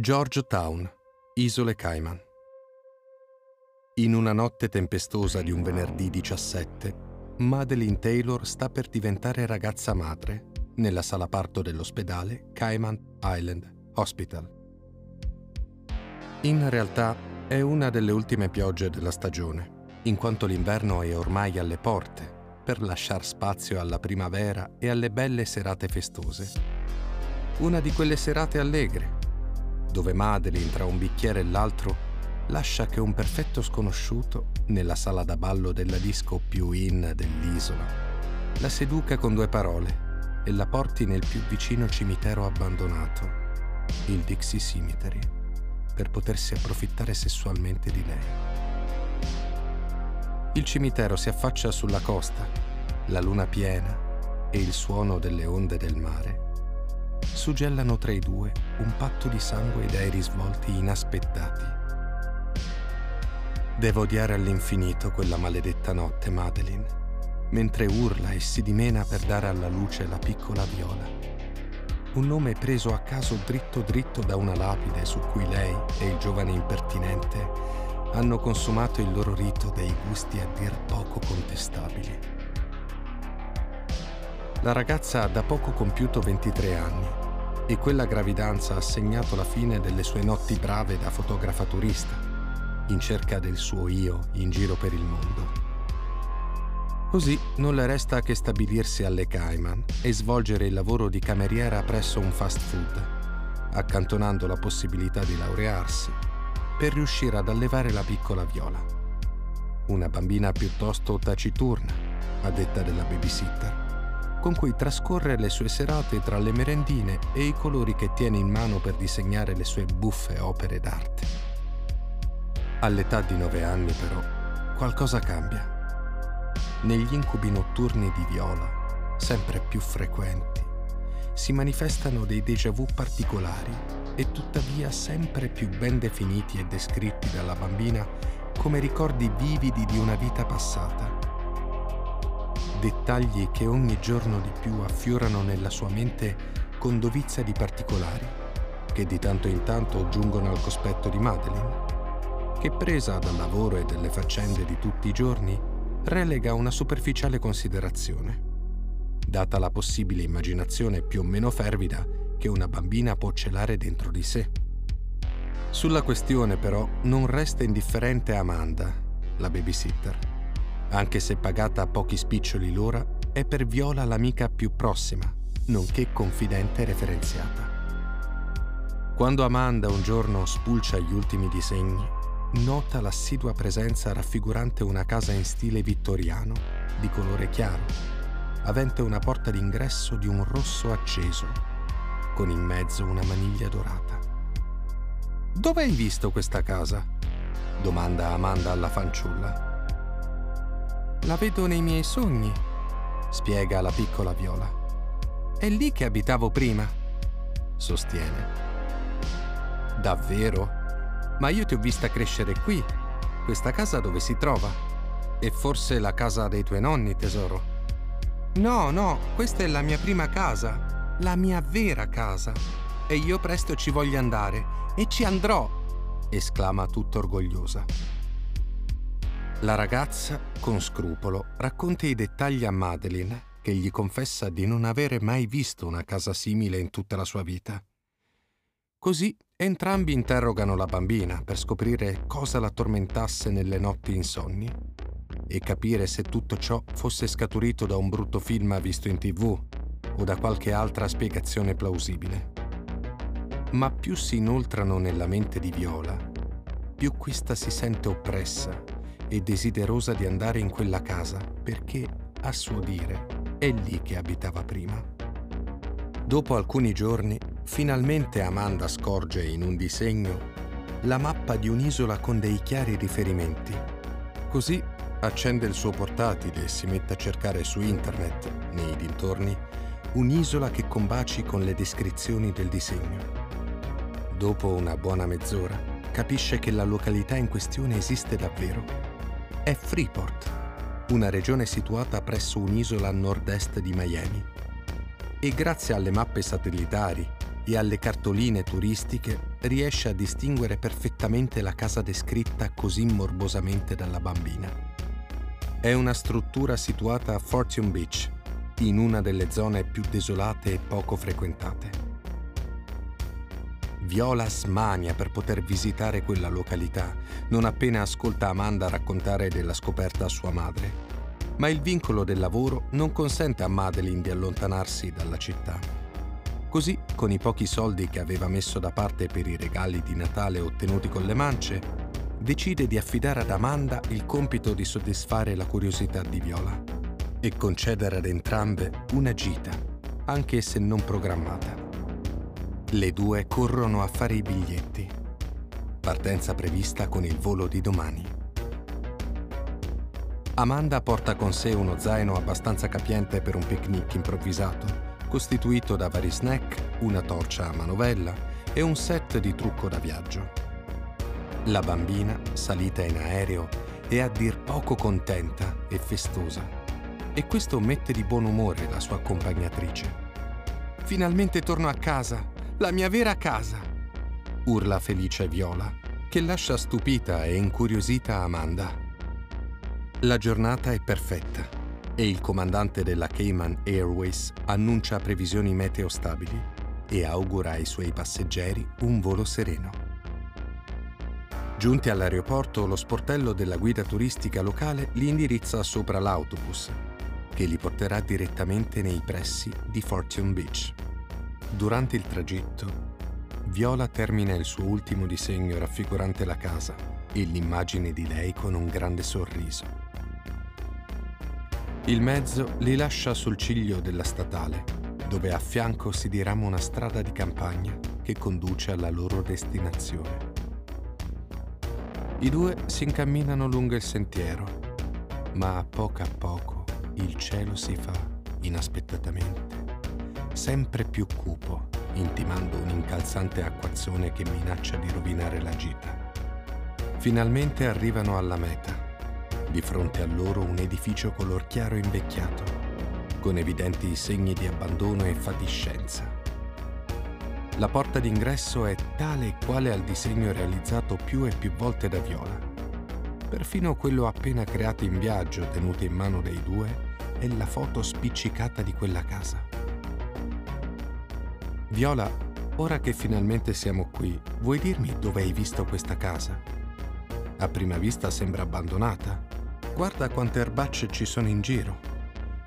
Georgetown, Isole Cayman. In una notte tempestosa di un venerdì 17, Madeleine Taylor sta per diventare ragazza madre nella sala parto dell'ospedale Cayman Island Hospital. In realtà è una delle ultime piogge della stagione, in quanto l'inverno è ormai alle porte per lasciar spazio alla primavera e alle belle serate festose. Una di quelle serate allegre, dove Madeline tra un bicchiere e l'altro lascia che un perfetto sconosciuto, nella sala da ballo della disco più in dell'isola, la seduca con due parole e la porti nel più vicino cimitero abbandonato, il Dixie Cemetery, per potersi approfittare sessualmente di lei. Il cimitero si affaccia sulla costa, la luna piena e il suono delle onde del mare suggellano tra i due un patto di sangue dai risvolti inaspettati. Devo odiare all'infinito quella maledetta notte, Madeline, mentre urla e si dimena per dare alla luce la piccola viola. Un nome preso a caso dritto dritto da una lapide su cui lei e il giovane impertinente hanno consumato il loro rito dei gusti a dir poco contestabili. La ragazza ha da poco compiuto 23 anni e quella gravidanza ha segnato la fine delle sue notti brave da fotografa turista, in cerca del suo io in giro per il mondo. Così non le resta che stabilirsi alle Cayman e svolgere il lavoro di cameriera presso un fast food, accantonando la possibilità di laurearsi per riuscire ad allevare la piccola Viola. Una bambina piuttosto taciturna, a detta della babysitter, con cui trascorre le sue serate tra le merendine e i colori che tiene in mano per disegnare le sue buffe opere d'arte. All'età di nove anni, però, qualcosa cambia. Negli incubi notturni di Viola, sempre più frequenti, si manifestano dei déjà vu particolari e tuttavia sempre più ben definiti e descritti dalla bambina come ricordi vividi di una vita passata. Dettagli che ogni giorno di più affiorano nella sua mente con dovizia di particolari, che di tanto in tanto giungono al cospetto di Madeline, che presa dal lavoro e dalle faccende di tutti i giorni, relega una superficiale considerazione, data la possibile immaginazione più o meno fervida che una bambina può celare dentro di sé. Sulla questione però non resta indifferente Amanda, la babysitter. Anche se pagata a pochi spiccioli l'ora, è per Viola l'amica più prossima, nonché confidente referenziata. Quando Amanda un giorno spulcia gli ultimi disegni, nota l'assidua presenza raffigurante una casa in stile vittoriano, di colore chiaro, avente una porta d'ingresso di un rosso acceso con in mezzo una maniglia dorata. Dove hai visto questa casa? domanda Amanda alla fanciulla. La vedo nei miei sogni, spiega la piccola Viola. È lì che abitavo prima, sostiene. Davvero? Ma io ti ho vista crescere qui. Questa casa dove si trova? È forse la casa dei tuoi nonni, tesoro? No, no, questa è la mia prima casa, la mia vera casa. E io presto ci voglio andare e ci andrò, esclama tutta orgogliosa. La ragazza, con scrupolo, racconta i dettagli a Madeline, che gli confessa di non avere mai visto una casa simile in tutta la sua vita. Così entrambi interrogano la bambina per scoprire cosa la tormentasse nelle notti insonni e capire se tutto ciò fosse scaturito da un brutto film visto in tv o da qualche altra spiegazione plausibile. Ma più si inoltrano nella mente di Viola, più questa si sente oppressa e desiderosa di andare in quella casa perché, a suo dire, è lì che abitava prima. Dopo alcuni giorni, finalmente Amanda scorge in un disegno la mappa di un'isola con dei chiari riferimenti. Così accende il suo portatile e si mette a cercare su internet, nei dintorni, un'isola che combaci con le descrizioni del disegno. Dopo una buona mezz'ora, capisce che la località in questione esiste davvero. È Freeport, una regione situata presso un'isola a nord-est di Miami. E grazie alle mappe satellitari e alle cartoline turistiche riesce a distinguere perfettamente la casa descritta così morbosamente dalla bambina. È una struttura situata a Fortune Beach, in una delle zone più desolate e poco frequentate. Viola smania per poter visitare quella località, non appena ascolta Amanda raccontare della scoperta a sua madre. Ma il vincolo del lavoro non consente a Madeline di allontanarsi dalla città. Così, con i pochi soldi che aveva messo da parte per i regali di Natale ottenuti con le mance, decide di affidare ad Amanda il compito di soddisfare la curiosità di Viola e concedere ad entrambe una gita, anche se non programmata. Le due corrono a fare i biglietti. Partenza prevista con il volo di domani. Amanda porta con sé uno zaino abbastanza capiente per un picnic improvvisato, costituito da vari snack, una torcia a manovella e un set di trucco da viaggio. La bambina, salita in aereo, è a dir poco contenta e festosa. E questo mette di buon umore la sua accompagnatrice. Finalmente torno a casa, la mia vera casa! urla felice Viola, che lascia stupita e incuriosita Amanda. La giornata è perfetta e il comandante della Cayman Airways annuncia previsioni meteo stabili e augura ai suoi passeggeri un volo sereno. Giunti all'aeroporto, lo sportello della guida turistica locale li indirizza sopra l'autobus, che li porterà direttamente nei pressi di Fortune Beach. Durante il tragitto, Viola termina il suo ultimo disegno raffigurante la casa e l'immagine di lei con un grande sorriso. Il mezzo li lascia sul ciglio della statale, dove a fianco si dirama una strada di campagna che conduce alla loro destinazione. I due si incamminano lungo il sentiero, ma a poco a poco il cielo si fa, inaspettatamente, sempre più cupo, intimando un'incalzante acquazzone che minaccia di rovinare la gita. Finalmente arrivano alla meta. Di fronte a loro un edificio color chiaro invecchiato, con evidenti segni di abbandono e fatiscenza. La porta d'ingresso è tale e quale al disegno realizzato più e più volte da Viola. Perfino quello appena creato in viaggio, tenuto in mano dai due, è la foto spiccicata di quella casa. Viola, ora che finalmente siamo qui, vuoi dirmi dove hai visto questa casa? A prima vista sembra abbandonata. Guarda quante erbacce ci sono in giro.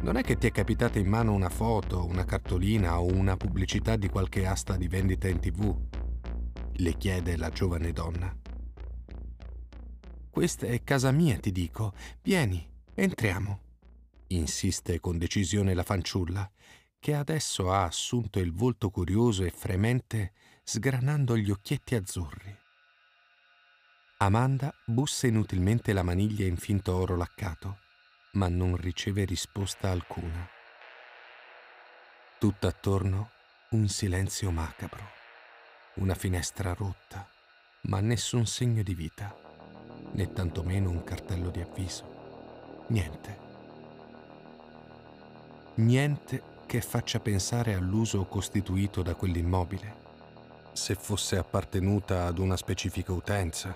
Non è che ti è capitata in mano una foto, una cartolina o una pubblicità di qualche asta di vendita in tv? Le chiede la giovane donna. Questa è casa mia, ti dico. Vieni, entriamo. Insiste con decisione la fanciulla che adesso ha assunto il volto curioso e fremente, sgranando gli occhietti azzurri. Amanda bussa inutilmente la maniglia in finto oro laccato, ma non riceve risposta alcuna. Tutt'attorno un silenzio macabro, una finestra rotta, ma nessun segno di vita, né tantomeno un cartello di avviso. Niente. Niente che faccia pensare all'uso costituito da quell'immobile, se fosse appartenuta ad una specifica utenza,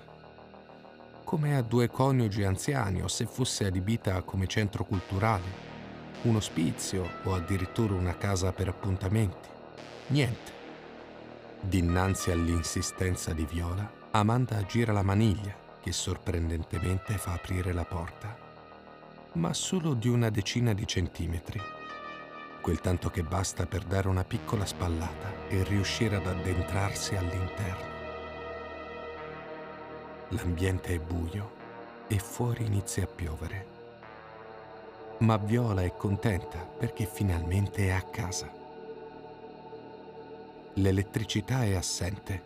come a due coniugi anziani o se fosse adibita come centro culturale, un ospizio o addirittura una casa per appuntamenti. Niente. Dinanzi all'insistenza di Viola, Amanda gira la maniglia che sorprendentemente fa aprire la porta, ma solo di una decina di centimetri quel tanto che basta per dare una piccola spallata e riuscire ad addentrarsi all'interno. L'ambiente è buio e fuori inizia a piovere. Ma Viola è contenta perché finalmente è a casa. L'elettricità è assente,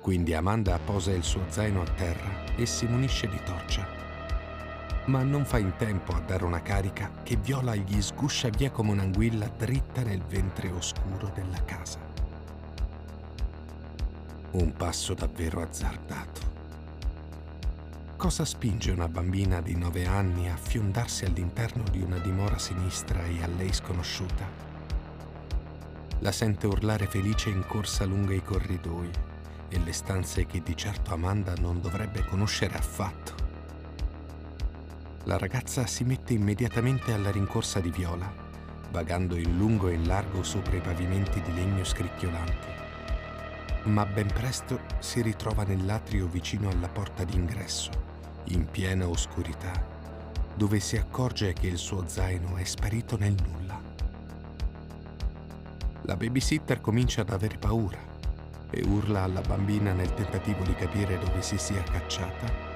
quindi Amanda posa il suo zaino a terra e si munisce di torcia ma non fa in tempo a dare una carica che Viola gli sguscia via come un'anguilla dritta nel ventre oscuro della casa. Un passo davvero azzardato. Cosa spinge una bambina di nove anni a fiondarsi all'interno di una dimora sinistra e a lei sconosciuta? La sente urlare felice in corsa lungo i corridoi e le stanze che di certo Amanda non dovrebbe conoscere affatto. La ragazza si mette immediatamente alla rincorsa di Viola, vagando in lungo e in largo sopra i pavimenti di legno scricchiolanti. Ma ben presto si ritrova nell'atrio vicino alla porta d'ingresso, in piena oscurità, dove si accorge che il suo zaino è sparito nel nulla. La babysitter comincia ad avere paura e urla alla bambina nel tentativo di capire dove si sia cacciata.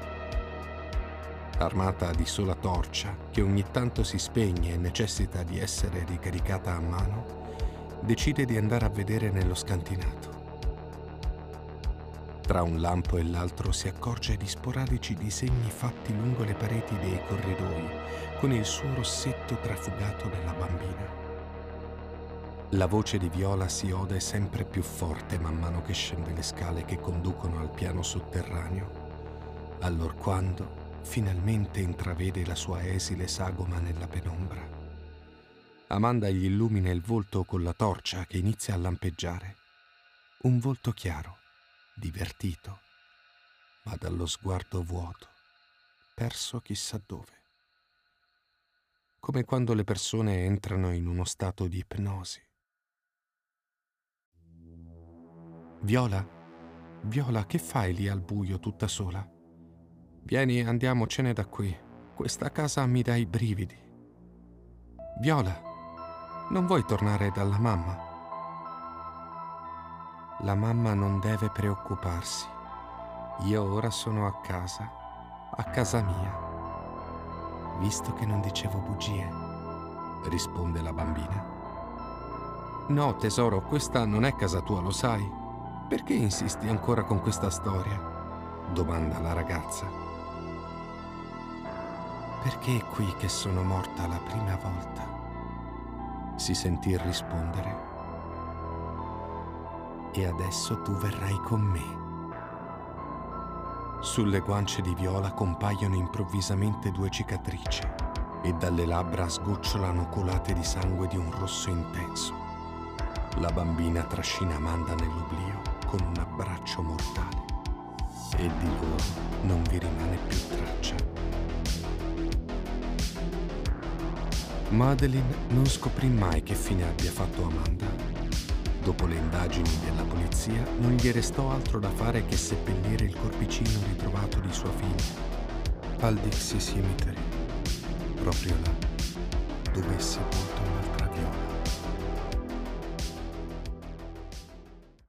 Armata di sola torcia, che ogni tanto si spegne e necessita di essere ricaricata a mano, decide di andare a vedere nello scantinato. Tra un lampo e l'altro si accorge di sporadici disegni fatti lungo le pareti dei corridoi, con il suo rossetto trafugato della bambina. La voce di Viola si ode sempre più forte man mano che scende le scale che conducono al piano sotterraneo, allorquando finalmente intravede la sua esile sagoma nella penombra. Amanda gli illumina il volto con la torcia che inizia a lampeggiare. Un volto chiaro, divertito, ma dallo sguardo vuoto, perso chissà dove. Come quando le persone entrano in uno stato di ipnosi Viola? Viola, che fai lì al buio tutta sola? Vieni, andiamocene da qui. Questa casa mi dà i brividi. Viola, non vuoi tornare dalla mamma? La mamma non deve preoccuparsi. Io ora sono a casa, a casa mia. Visto che non dicevo bugie, risponde la bambina. No, tesoro, questa non è casa tua, lo sai? Perché insisti ancora con questa storia? domanda la ragazza. Perché è qui che sono morta la prima volta? Si sentì rispondere. E adesso tu verrai con me. Sulle guance di Viola compaiono improvvisamente due cicatrici e dalle labbra sgocciolano colate di sangue di un rosso intenso. La bambina trascina Amanda nell'oblio con un abbraccio mortale e di loro non vi rimane più traccia. Madeline non scoprì mai che fine abbia fatto Amanda. Dopo le indagini della polizia non gli restò altro da fare che seppellire il corpicino ritrovato di sua figlia al Dixie Cemetery, proprio là dove è sepolto